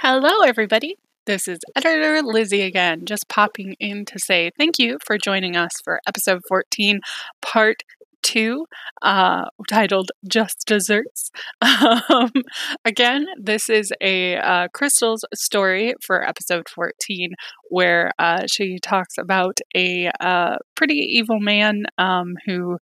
Hello, everybody. This is editor Lizzie again, just popping in to say thank you for joining us for episode 14, part two, uh, titled Just Desserts. Um, again, this is a uh, Crystal's story for episode 14, where uh, she talks about a uh, pretty evil man um, who.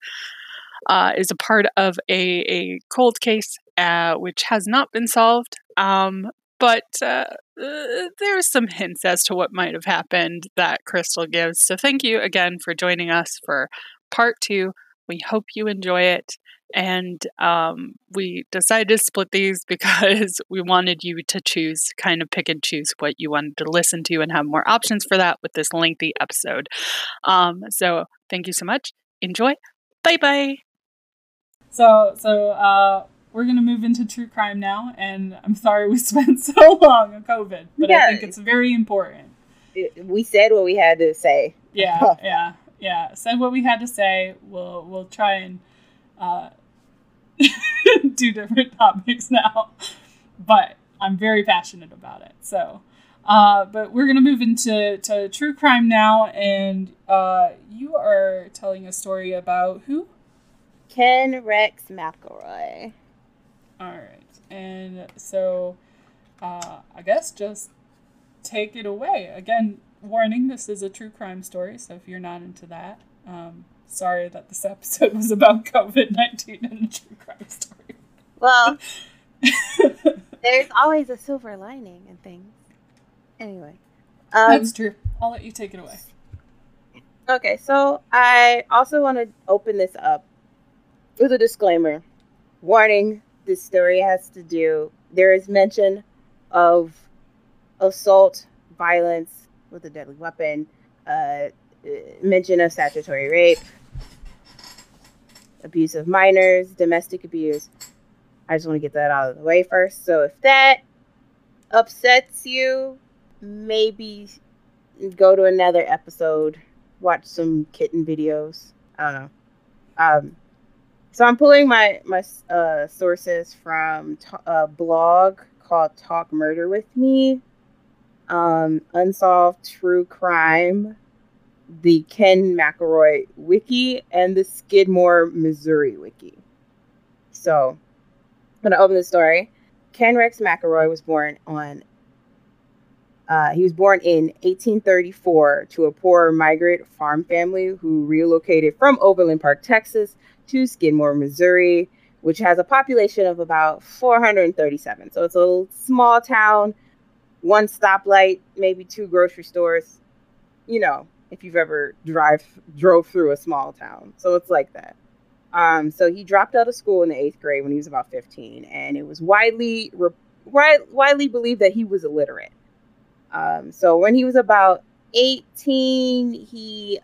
Uh, is a part of a, a cold case uh, which has not been solved. Um, but uh, uh, there's some hints as to what might have happened that Crystal gives. So thank you again for joining us for part two. We hope you enjoy it. And um, we decided to split these because we wanted you to choose, kind of pick and choose what you wanted to listen to and have more options for that with this lengthy episode. Um, so thank you so much. Enjoy. Bye bye. So, so, uh, we're going to move into true crime now. And I'm sorry we spent so long on COVID, but yeah. I think it's very important. We said what we had to say. Yeah, yeah, yeah. Said what we had to say. We'll we'll try and uh, do different topics now, but I'm very passionate about it. So, uh, but we're gonna move into to true crime now, and uh, you are telling a story about who? Ken Rex McElroy. All right. And so uh, I guess just take it away. Again, warning this is a true crime story, so if you're not into that, um, sorry that this episode was about COVID 19 and a true crime story. Well, there's always a silver lining in things. Anyway. Um, That's true. I'll let you take it away. Okay, so I also want to open this up with a disclaimer. Warning this story has to do. There is mention of assault, violence with a deadly weapon, uh, mention of statutory rape, abuse of minors, domestic abuse. I just want to get that out of the way first. So if that upsets you, maybe go to another episode, watch some kitten videos. I don't know. Um, so I'm pulling my my uh, sources from t- a blog called Talk Murder with Me, um, Unsolved True Crime, the Ken McElroy Wiki, and the Skidmore, Missouri Wiki. So I'm gonna open the story. Ken Rex McElroy was born on. Uh, he was born in 1834 to a poor migrant farm family who relocated from Overland Park, Texas, to Skidmore, Missouri, which has a population of about 437. So it's a little small town, one stoplight, maybe two grocery stores. You know, if you've ever drive drove through a small town. So it's like that. Um, so he dropped out of school in the eighth grade when he was about 15, and it was widely re- widely believed that he was illiterate. Um, so when he was about 18, he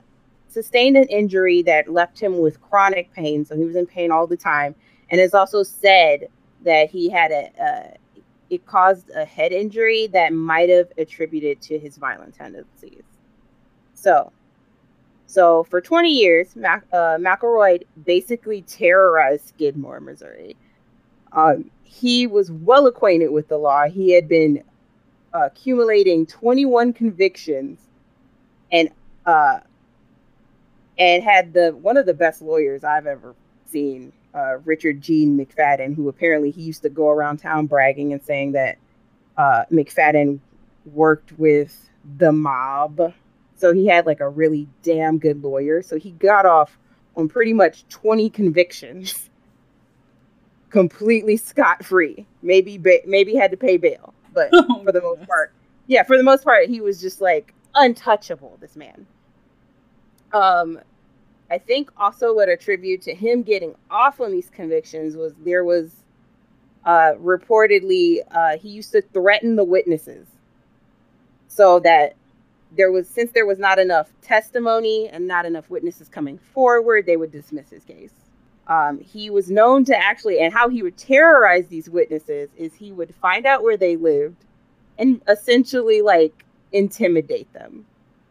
sustained an injury that left him with chronic pain. So he was in pain all the time. And it's also said that he had a, uh, it caused a head injury that might have attributed to his violent tendencies. So, so for 20 years, Mac, uh, McElroy basically terrorized Skidmore, Missouri. Um, he was well acquainted with the law. He had been accumulating 21 convictions and uh, and had the one of the best lawyers I've ever seen, uh, Richard Gene McFadden, who apparently he used to go around town bragging and saying that uh, McFadden worked with the mob. So he had like a really damn good lawyer. So he got off on pretty much 20 convictions completely scot free. Maybe ba- maybe had to pay bail, but oh, for the most part, yeah, for the most part, he was just like untouchable. This man. Um, I think also what attribute to him getting off on these convictions was there was uh, reportedly uh, he used to threaten the witnesses so that there was since there was not enough testimony and not enough witnesses coming forward they would dismiss his case um, he was known to actually and how he would terrorize these witnesses is he would find out where they lived and essentially like intimidate them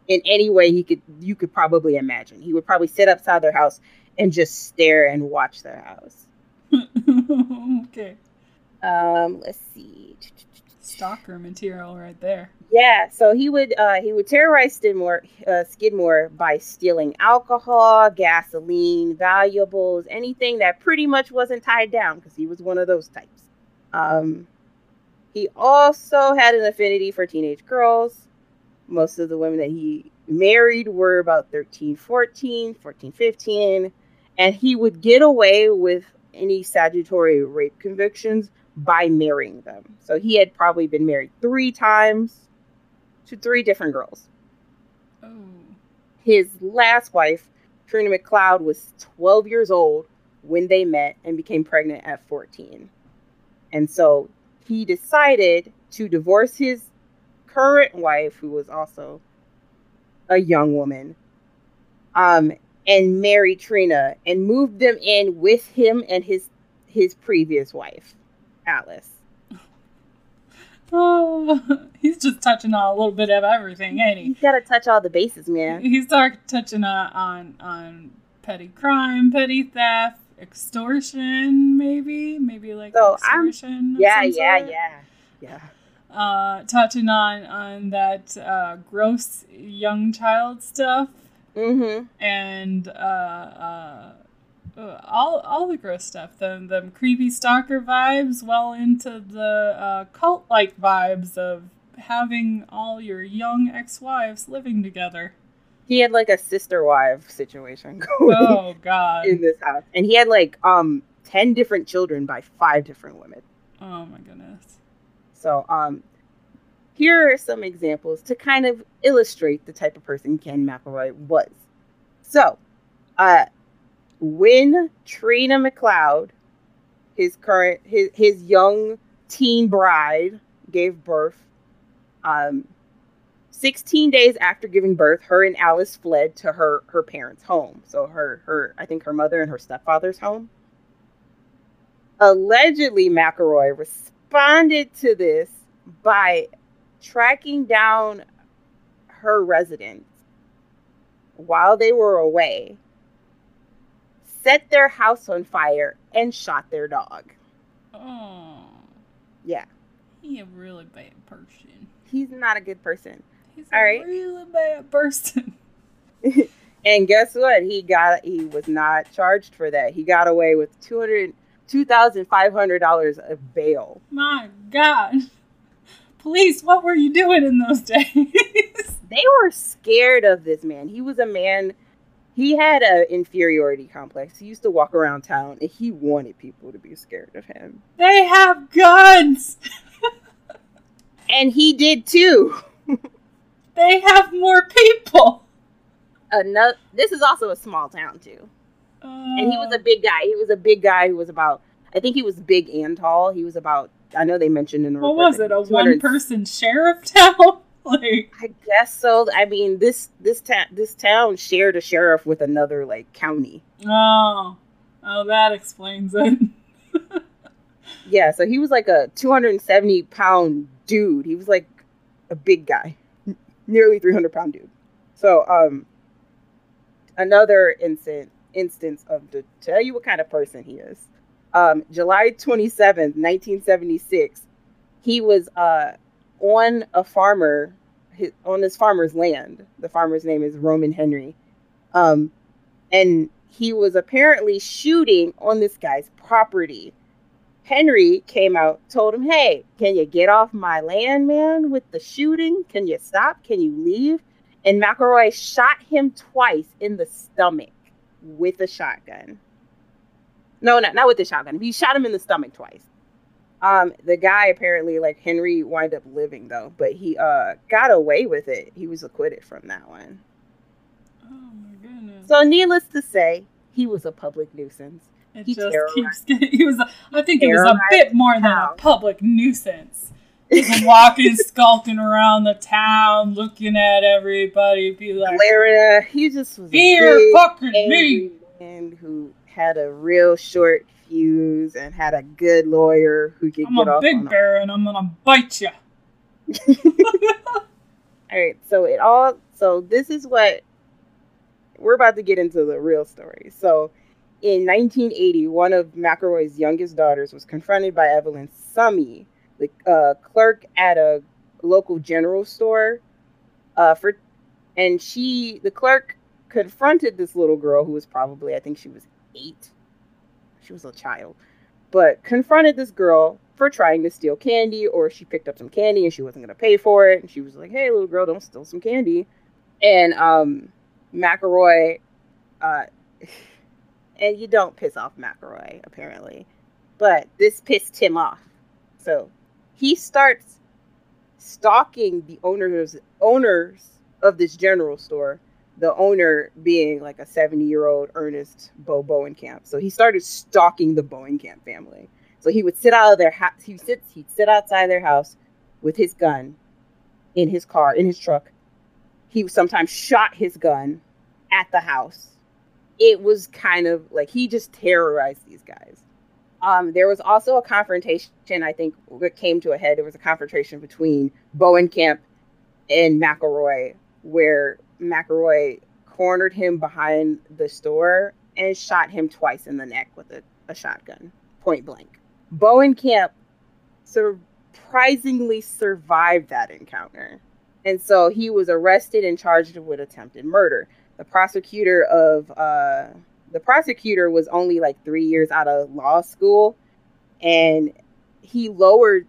in any way he could you could probably imagine. He would probably sit outside their house and just stare and watch their house. okay. Um, let's see. Stalker material right there. Yeah, so he would uh, he would terrorize Skidmore, uh, Skidmore by stealing alcohol, gasoline, valuables, anything that pretty much wasn't tied down because he was one of those types. Um, he also had an affinity for teenage girls. Most of the women that he married were about 13, 14, 14, 15, and he would get away with any statutory rape convictions by marrying them. So he had probably been married three times to three different girls. Oh. His last wife, Trina McCloud, was 12 years old when they met and became pregnant at 14. And so he decided to divorce his current wife, who was also a young woman, um, and marry Trina and moved them in with him and his his previous wife, Alice. Oh, he's just touching on a little bit of everything, ain't he? He's gotta touch all the bases, man. He's touching on, on on petty crime, petty theft, extortion, maybe, maybe like So, I'm- extortion. of Yeah, yeah, yeah, yeah. Uh, touching on on that uh, gross young child stuff Mm-hmm. and uh uh, uh, all all the gross stuff. Them them creepy stalker vibes, well into the uh, cult like vibes of having all your young ex wives living together. He had like a sister wife situation going Oh God! in this house, and he had like um ten different children by five different women. Oh my goodness! So, um, here are some examples to kind of illustrate the type of person Ken McElroy was. So, uh, when Trina McCloud, his current his his young teen bride, gave birth, um, 16 days after giving birth, her and Alice fled to her her parents' home. So her her I think her mother and her stepfather's home. Allegedly, McElroy responded to this by tracking down her residence while they were away, set their house on fire, and shot their dog. Oh, Yeah, he a really bad person. he's not a good person. He's All a right. really bad person. And guess what? He got he was not charged for that. He got away with two hundred two thousand five hundred dollars of bail. My God. Police, what were you doing in those days? They were scared of this man. He was a man. He had an inferiority complex. He used to walk around town, and he wanted people to be scared of him. they have guns. And he did too. They have more people. Another. This is also a small town too. Uh, and he was a big guy. He was a big guy who was about. I think he was big and tall. He was about. I know they mentioned in the what was it? A one-person sheriff town? like, I guess so. I mean, this this town this town shared a sheriff with another like county. oh, oh, that explains it. Yeah, so he was like a 270 pound dude. He was like a big guy, nearly 300 pound dude. So, um, another instant instance of to tell you what kind of person he is. Um, July 27th, 1976, he was uh on a farmer his, on this farmer's land. The farmer's name is Roman Henry. Um, and he was apparently shooting on this guy's property. Henry came out, told him, Hey, can you get off my land, man, with the shooting? Can you stop? Can you leave? And McElroy shot him twice in the stomach with a shotgun. No, not, not with the shotgun. He shot him in the stomach twice. Um, the guy apparently, like Henry, wind up living though, but he uh got away with it. He was acquitted from that one. oh my goodness. So, needless to say, he was a public nuisance. it he just keeps getting. He was. I think it was a bit more than a public nuisance. Just walking, skulking around the town, looking at everybody, be like, Lara, he just was "Here, fucking me." man who had a real short fuse and had a good lawyer who could I'm get a off big bear and I'm gonna bite you. All right, so it all so this is what we're about to get into the real story. So in 1980, one of McElroy's youngest daughters was confronted by Evelyn Summy, the uh, clerk at a local general store. Uh, for and she, the clerk, confronted this little girl who was probably, I think she was eight. She was a child, but confronted this girl for trying to steal candy, or she picked up some candy and she wasn't to pay for it. And she was like, "Hey, little girl, don't steal some candy." And um, McElroy, uh, and you don't piss off McElroy apparently, but this pissed him off. So he starts stalking the owners owners of this general store. The owner being like a 70 year old Ernest Bo Bowenkamp. So he started stalking the Bowenkamp family. So he would sit out of their house. He sits. He'd sit outside their house with his gun in his car, in his truck. He sometimes shot his gun at the house. It was kind of like he just terrorized these guys. Um, there was also a confrontation. I think that came to a head. There was a confrontation between Bowenkamp and McElroy, where McElroy cornered him behind the store and shot him twice in the neck with a, a shotgun, point blank. Bowenkamp surprisingly survived that encounter. And so he was arrested and charged with attempted murder. The prosecutor of uh, the prosecutor was only like three years out of law school, and he lowered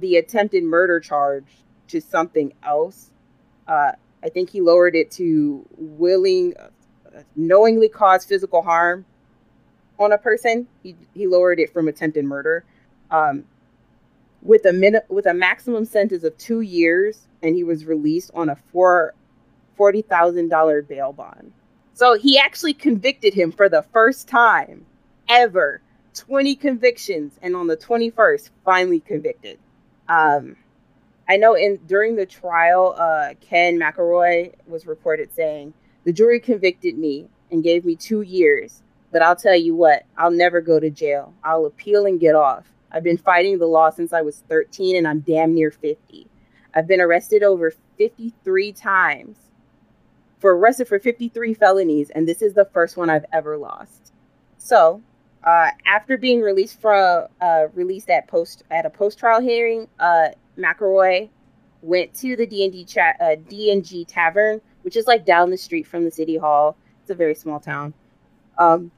the attempted murder charge to something else. Uh, I think he lowered it to willing, knowingly cause physical harm on a person. He he lowered it from attempted murder, um, with a minute with a maximum sentence of two years, and he was released on a four forty thousand dollar bail bond. So he actually convicted him for the first time ever. 20 convictions, and on the 21st, finally convicted. Um, I know in during the trial, uh, Ken McElroy was reported saying, The jury convicted me and gave me two years but I'll tell you what, I'll never go to jail. I'll appeal and get off. I've been fighting the law since I was 13 and I'm damn near 50. I've been arrested over 53 times. For arrested for 53 felonies, and this is the first one I've ever lost. So, uh, after being released from uh, released at post at a post trial hearing, uh, McElroy went to the D and D cha- uh, and Tavern, which is like down the street from the city hall. It's a very small town. Um,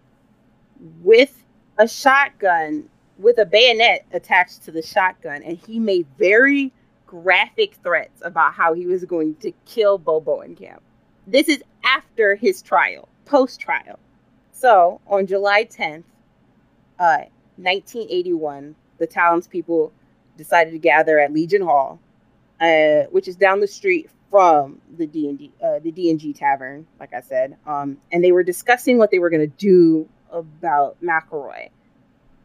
with a shotgun with a bayonet attached to the shotgun and he made very graphic threats about how he was going to kill Bobo Bo Bowenkamp. This is after his trial, post trial. So on July 10th, uh, 1981, the townspeople decided to gather at Legion Hall, uh, which is down the street from the D and D, uh, the D and G Tavern, like I said. Um, and they were discussing what they were going to do about McElroy.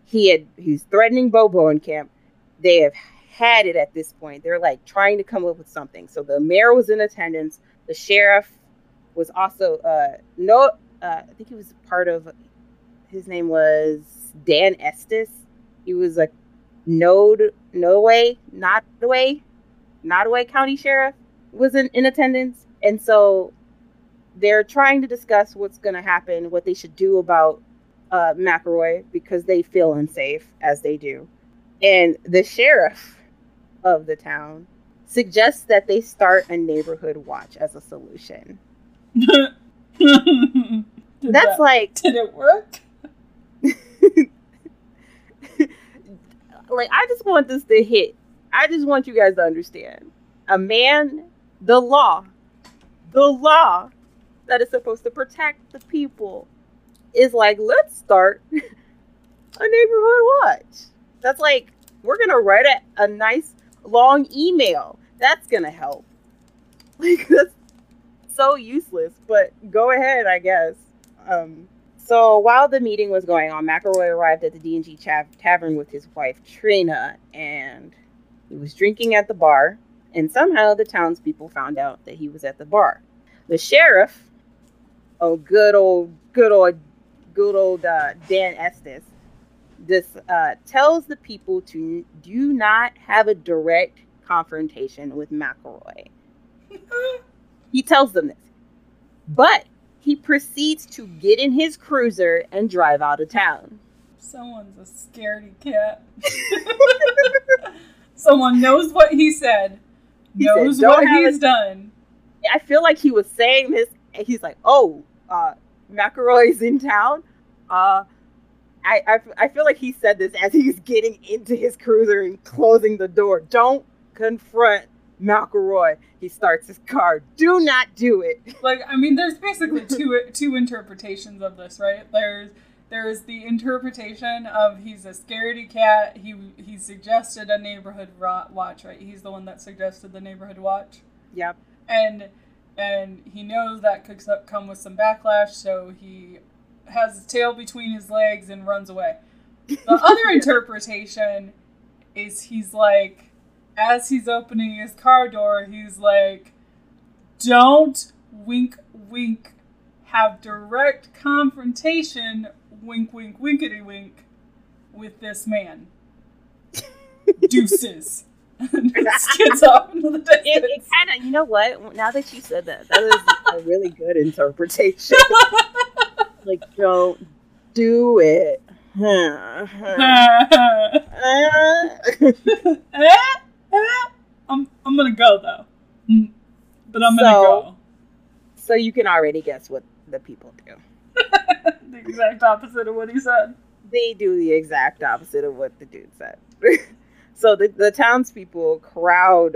He had he's threatening Bo camp. They have had it at this point. They're like trying to come up with something. So the mayor was in attendance. The sheriff was also uh no uh, I think he was part of his name was Dan Estes. He was like Node Nodaway, not the way, Nodaway County Sheriff was in, in attendance. And so they're trying to discuss what's going to happen, what they should do about uh, McElroy because they feel unsafe, as they do. And the sheriff of the town suggests that they start a neighborhood watch as a solution. That's that, like. Did it work? like, I just want this to hit. I just want you guys to understand. A man, the law, the law that is supposed to protect the people is like, let's start a neighborhood watch. That's like, we're to write a, a nice long email. That's to help. Like, that's so useless, but go ahead, I guess. Um, so while the meeting was going on, McElroy arrived at the D&G Tavern with his wife, Trina, and he was drinking at the bar, and somehow the townspeople found out that he was at the bar. The sheriff, oh, good old, good old good old uh, Dan Estes, this uh, tells the people to do not have a direct confrontation with McElroy. he tells them this. But he proceeds to get in his cruiser and drive out of town. Someone's a scaredy cat. Someone knows what he said, He knows "Don't what he's a- done. I feel like he was saying this, and he's like, "Oh, uh, McElroy's in town." Uh, I, I I feel like he said this as he's getting into his cruiser and closing the door. Don't confront McElroy. He starts his car. Do not do it. Like, I mean, there's basically two two interpretations of this, right? There's there's the interpretation of he's a scaredy cat. He he suggested a neighborhood watch, right? He's the one that suggested the neighborhood watch. Yep. and and he knows that could come with some backlash, so he has his tail between his legs and runs away. The other interpretation is he's like, as he's opening his car door, he's like, "Don't wink, wink, have direct confrontation, wink, wink, winkety wink, with this man." Deuces. and skids off into the distance. It, it kind of, you know what? Now that you said that, that is a really good interpretation. like, don't do it. Uh. I'm gonna go though. Mm. But I'm gonna go. so you can already guess what the people do. the exact opposite of what he said. They do the exact opposite of what the dude said. so the, the townspeople crowd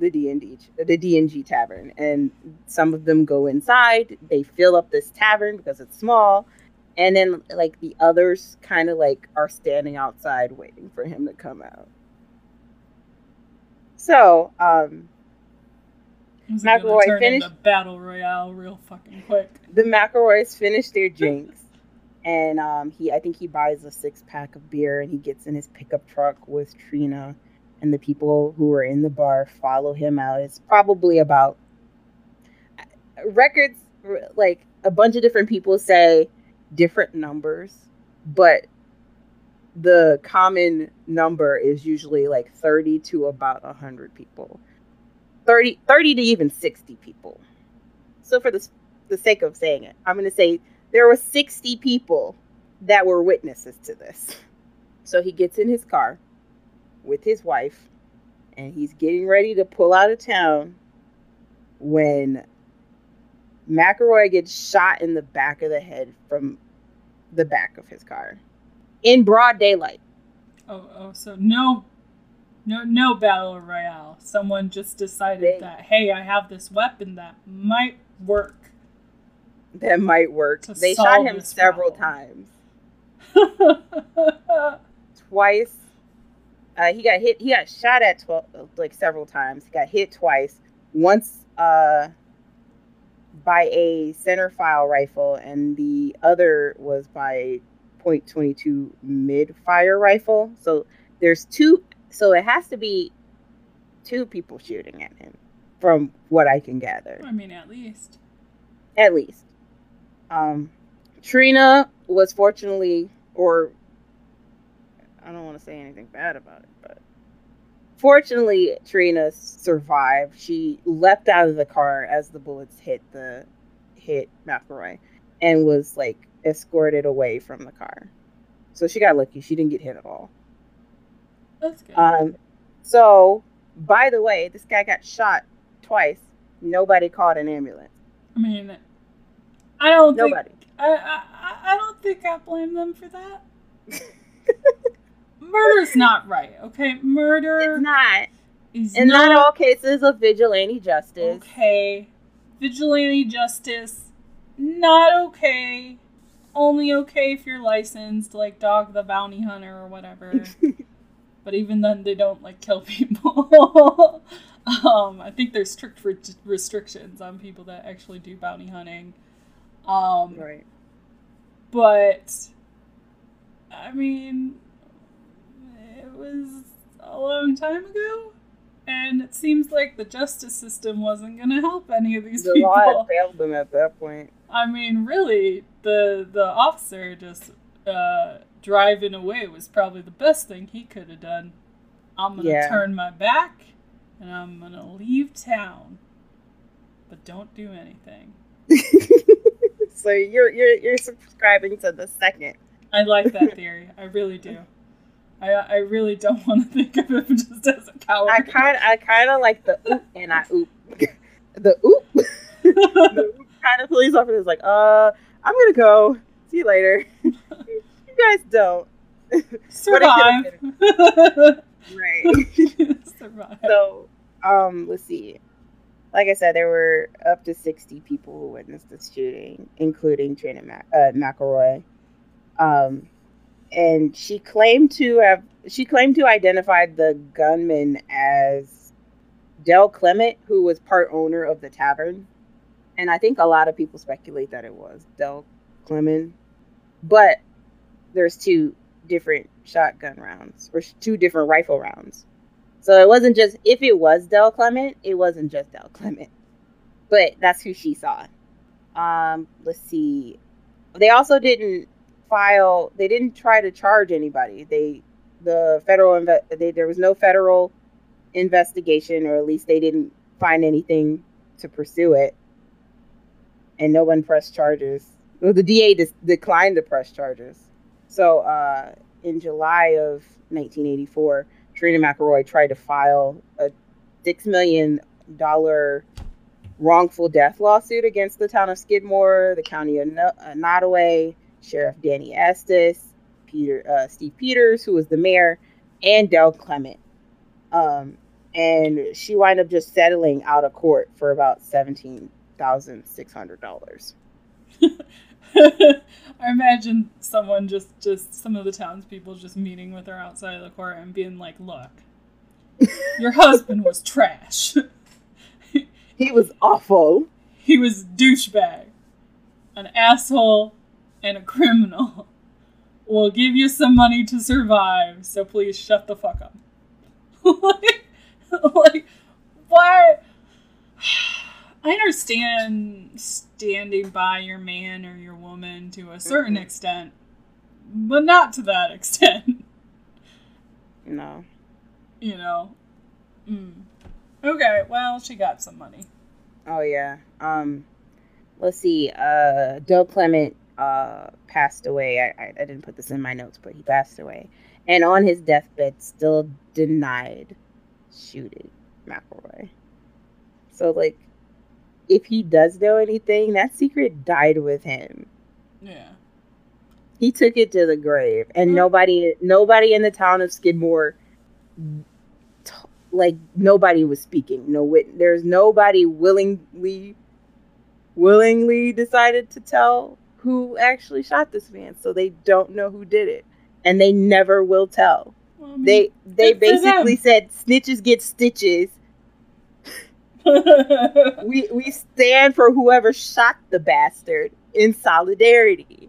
the D and D the D and G tavern, and some of them go inside. They fill up this tavern because it's small, and then like the others kind of like are standing outside waiting for him to come out. So, um, Is it gonna McElroy finished- battle royale real fucking quick. the McElroys finish their drinks, and um, he I think he buys a six pack of beer, and he gets in his pickup truck with Trina, and the people who are in the bar follow him out. It's probably about records like a bunch of different people say different numbers, but the common number is usually like 30 to about 100 people. 30 30 to even 60 people. So for the, the sake of saying it i'm going to say there were 60 people that were witnesses to this. So he gets in his car with his wife and he's getting ready to pull out of town when McElroy gets shot in the back of the head from the back of his car in broad daylight. Oh, oh, so no, no, no battle royale. Someone just decided They- that hey, I have this weapon that might work. That might work. They shot him several problem. times. Twice. Uh, he got hit. He got shot at twelve, like several times. He got hit twice. Once uh, by a centerfire rifle, and the other was by .22 mid fire rifle. So there's two. So it has to be two people shooting at him, from what I can gather. I mean, at least. at least. Um, Trina was fortunately, or I don't want to say anything bad about it, but fortunately, Trina survived. She leapt out of the car as the bullets hit the hit McElroy, and was like escorted away from the car. So she got lucky. She didn't get hit at all. That's good. Um, so by the way, this guy got shot twice. Nobody called an ambulance. I mean, I don't Nobody. I, I I- I don't think I blame them for that. Murder's not right, okay? Murder It's not. is In not not all cases of vigilante justice. okay. Vigilante justice, not okay. Only okay if you're licensed, like Dog the Bounty Hunter or whatever. but even then, they don't like kill people. um, I think there's strict re- restrictions on people that actually do bounty hunting. Um, Right. but I mean, it was a long time ago, and it seems like the justice system wasn't going to help any of these The people. law had failed them at that point. I mean, really, the the officer just uh, driving away was probably the best thing he could have done. I'm gonna Yeah. turn my back and I'm gonna leave town, but don't do anything. so you're you're you're subscribing to the second I like that theory. I really do. I I really don't want to think of him just as a coward. I kind I kind of like the oop and I oop. the oop. the oop kind of police officer is like, uh, I'm gonna go. See you later. you guys don't. Survive. right. Survive. So, um, let's see. Like I said, there were up to 60 people who witnessed the shooting, including Trina Mac- uh, McElroy. Um, and she claimed to have she claimed to identify the gunman as Del Clement, who was part owner of the tavern. And I think a lot of people speculate that it was Del Clement. But there's two different shotgun rounds or two different rifle rounds. So it wasn't just if it was Del Clement, it wasn't just Del Clement. But that's who she saw. Um, let's see. They also didn't file. They didn't try to charge anybody. They the federal they, there was no federal investigation, or at least they didn't find anything to pursue it, and no one pressed charges. Well, the DA dis- declined to press charges. So uh, in July of 1984, Trina McElroy tried to file a six million dollar wrongful death lawsuit against the town of Skidmore, the county of no- uh, Nodaway, Sheriff Danny Estes, Peter uh, Steve Peters, who was the mayor, and Del Clement. Um, and she wound up just settling out of court for about seventeen thousand six hundred dollars. I imagine someone just, just some of the townspeople just meeting with her outside of the court and being like, "Look, your husband was trash. He was awful. he was douchebag, an asshole, and a criminal. We'll give you some money to survive, so please shut the fuck up." like, like, why? I understand standing by your man or your woman to a certain Mhm. extent, but not to that extent. No. You know. Mm. Okay, well, she got some money. Oh yeah. Um, let's see. Uh, Del Clement uh passed away. I, I I didn't put this in my notes, but he passed away, and on his deathbed, still denied shooting McElroy. So like, if he does know anything, that secret died with him. Yeah. He took it to the grave, and Mm. nobody, nobody in the town of Skidmore, t- like nobody was speaking. No wit. There's nobody willingly, willingly decided to tell who actually shot this man. So they don't know who did it, and they never will tell. Well, I mean, They they Good for them. basically said snitches get stitches. We we stand for whoever shot the bastard in solidarity.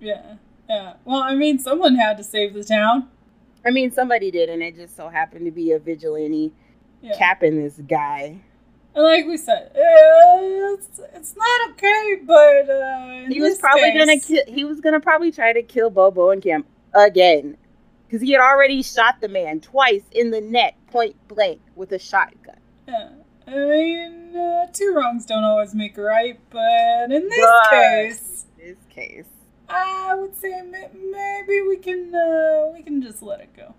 yeah. Yeah. Well, I mean, someone had to save the town. I mean, somebody did, and it just so happened to be a vigilante Yeah. capping this guy. And like we said, it's, it's not okay, but uh, He was probably case- gonna kill. He was gonna probably try to kill Bo Bowenkamp again, because he had already shot the man twice in the neck, point blank, with a shotgun. Yeah. I mean, uh, two wrongs don't always make a right, but in this But- case, This case, I would say maybe we can uh, we can just let it go.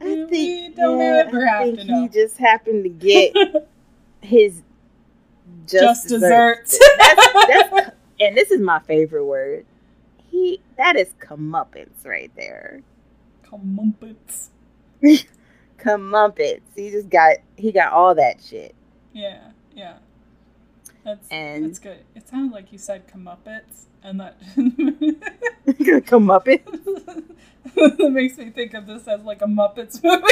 I We think don't yeah, ever I have think to he just happened to get his Just, just, desserts. That's, that's, and this is my favorite word. He that is comeuppance right there. Comeuppance. Comeuppance. He just got he got all that shit. Yeah, yeah. That's And- that's good. It sounded like you said comeuppance, and that Comeuppance. that makes me think of this as like a Muppets movie.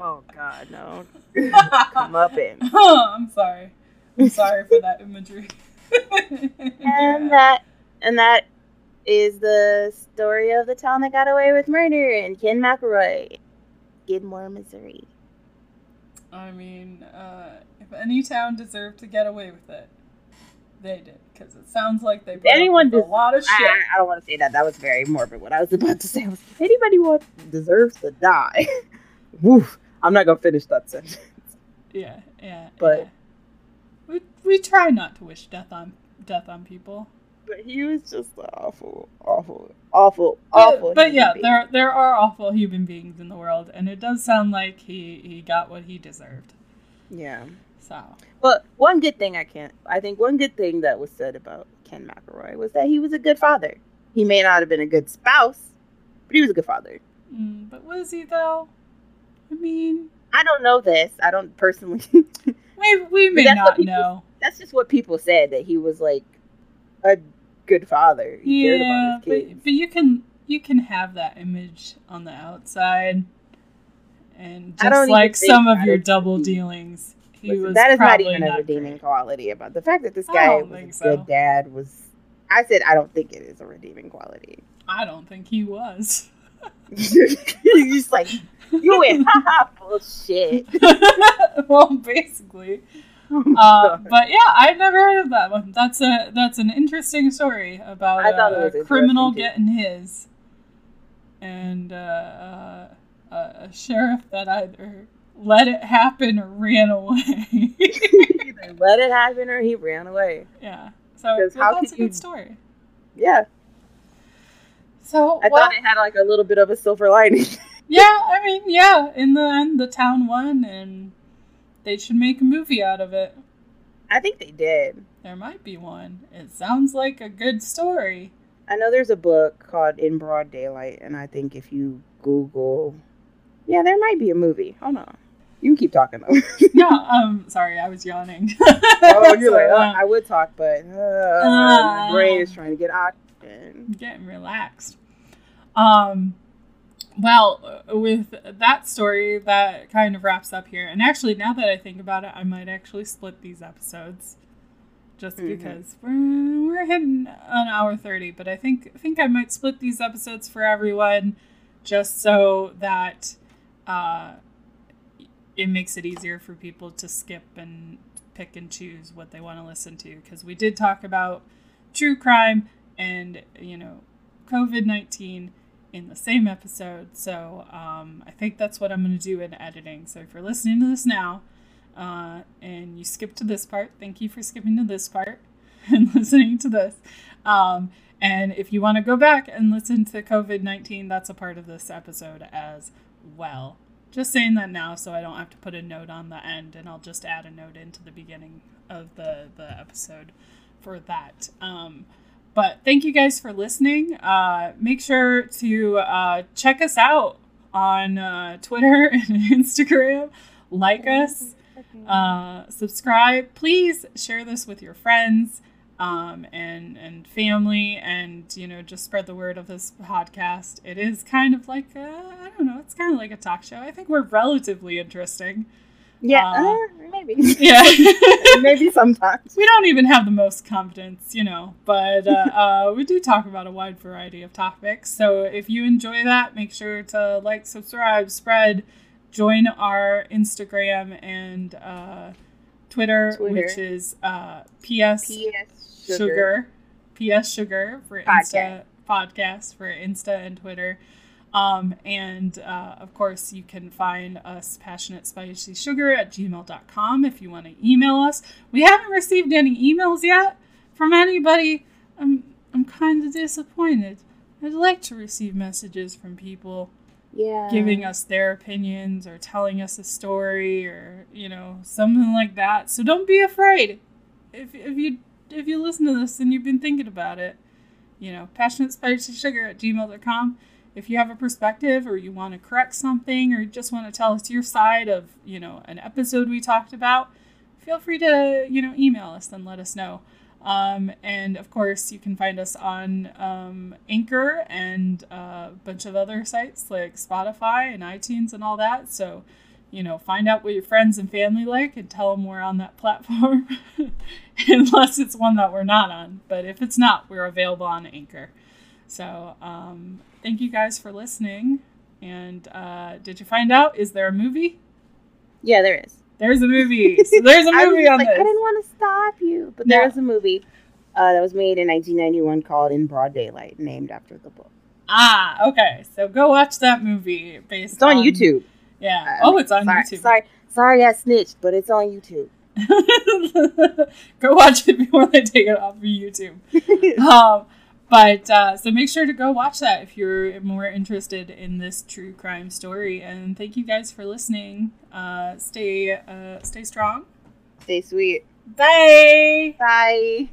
Oh God, no. Comeuppance. oh, I'm sorry. I'm sorry for that imagery. And that and that is the story of the town that got away with murder and Ken McElroy, Skidmore, Missouri. I mean, uh, if any town deserved to get away with it, they did. Because it sounds like they anyone des- a lot of shit. I- I don't want to say that. That was very morbid. What I was about to say was, if anybody want deserves to die, woof. I'm not gonna finish that sentence. Yeah, yeah. But- yeah. we we try not to wish death on death on people. But he was just awful, awful, awful, awful. but human yeah, being. there there are awful human beings in the world, and it does sound like he he got what he deserved. yeah. So But one good thing I can't, I think one good thing that was said about Ken McElroy was that he was a good father. He may not have been a good spouse, but he was a good father. mm, but was he though? I mean, I don't know this. I don't personally. we we may not people- know. That's just what people said that he was like a good father. He Yeah, about his kids. but but you can you can have that image on the outside, and just like some of your double dealings, he Listen, was that is not even a redeeming great. quality about the fact that this guy was a so. good dad was. I said I don't think it is a redeeming quality. I don't think he was. Just like you went bullshit. well, basically. Uh, but yeah, I've never heard of that one. That's a that's an interesting story about a criminal getting his, and uh, uh, a, sheriff that either let it happen or ran away. Either let it happen or he ran away. yeah, So well, how that's a could you- good story. Yeah, So I well, thought it had like a little bit of a silver lining. yeah, I mean, yeah. In the end, the town won, and they should make a movie out of it. I think they did. There might be one. It sounds like a good story. I know there's a book called In Broad Daylight, and I think if you Google, yeah, there might be a movie. Hold on, you can keep talking though. no, um, sorry, I was yawning. oh, you're like, So, uh, uh, I would talk, but uh, Uh. my brain is trying to get oxygen. getting relaxed. Um, well, with that story, that kind of wraps up here. And actually, now that I think about it, I might actually split these episodes, just Mhm. because we're we're hitting an hour thirty. But I think think I might split these episodes for everyone, just so that uh, it makes it easier for people to skip and pick and choose what they want to listen to. Because we did talk about true crime and you know COVID nineteen in the same episode. So um, I think that's what I'm going to do in editing. So if you're listening to this now uh, and you skip to this part, thank you for skipping to this part and listening to this. Um, and if you want to go back and listen to COVID 19, that's a part of this episode as well. Just saying that now so I don't have to put a note on the end and I'll just add a note into the beginning of the, the episode for that. Um, but thank you guys for listening. Uh, make sure to uh, check us out on uh, Twitter and Instagram. Like us, uh, subscribe. Please share this with your friends um, and and family, and you know just spread the word of this podcast. It is kind of like I I don't know. It's kind of like a talk show. I think we're relatively interesting. Yeah, Uh, uh, maybe. Yeah. maybe sometimes. we don't even have the most confidence, you know, but uh, uh, we do talk about a wide variety of topics. So if you enjoy that, make sure to like, subscribe, spread, join our Instagram and uh, Twitter, Twitter. which is uh, PS P.S. Sugar. PS Sugar for Insta podcast for Insta and Twitter. Um, and uh, of course, you can find us passionate spicy sugar at gmail.com if you want to email us. We haven't received any emails yet from anybody. I'm, I'm kind of disappointed. I'd like to receive messages from people Yeah. giving us their opinions or telling us a story or you know something like that so don't be afraid if, if you if you listen to this and you've been thinking about it you know passionate spicy sugar at gmail.com if you have a perspective or you want to correct something or just want to tell us your side of you know an episode we talked about feel free to you know email us and let us know um, and of course, you can find us on um, Anchor and uh, a bunch of other sites like Spotify and iTunes and all that. So, you know, find out what your friends and family like and tell them we're on that platform, unless it's one that we're not on. But if it's not, we're available on Anchor. So, um, thank you guys for listening. And uh, did you find out? Is there a movie? Yeah, there is. There's a movie. So there's a movie on like, this. I didn't want to stop you, but No. there is a movie uh, that was made in 1991 called In Broad Daylight, named after the book. Ah, okay. So go watch that movie based It's on YouTube. Yeah. Uh, oh, it's on sorry, YouTube. Sorry, sorry, I snitched, but it's on YouTube. go watch it before they take it off of YouTube. Um, but uh, so make sure to go watch that if you're more interested in this true crime story. And thank you guys for listening. Uh, stay uh, stay strong. Stay sweet. Bye. Bye.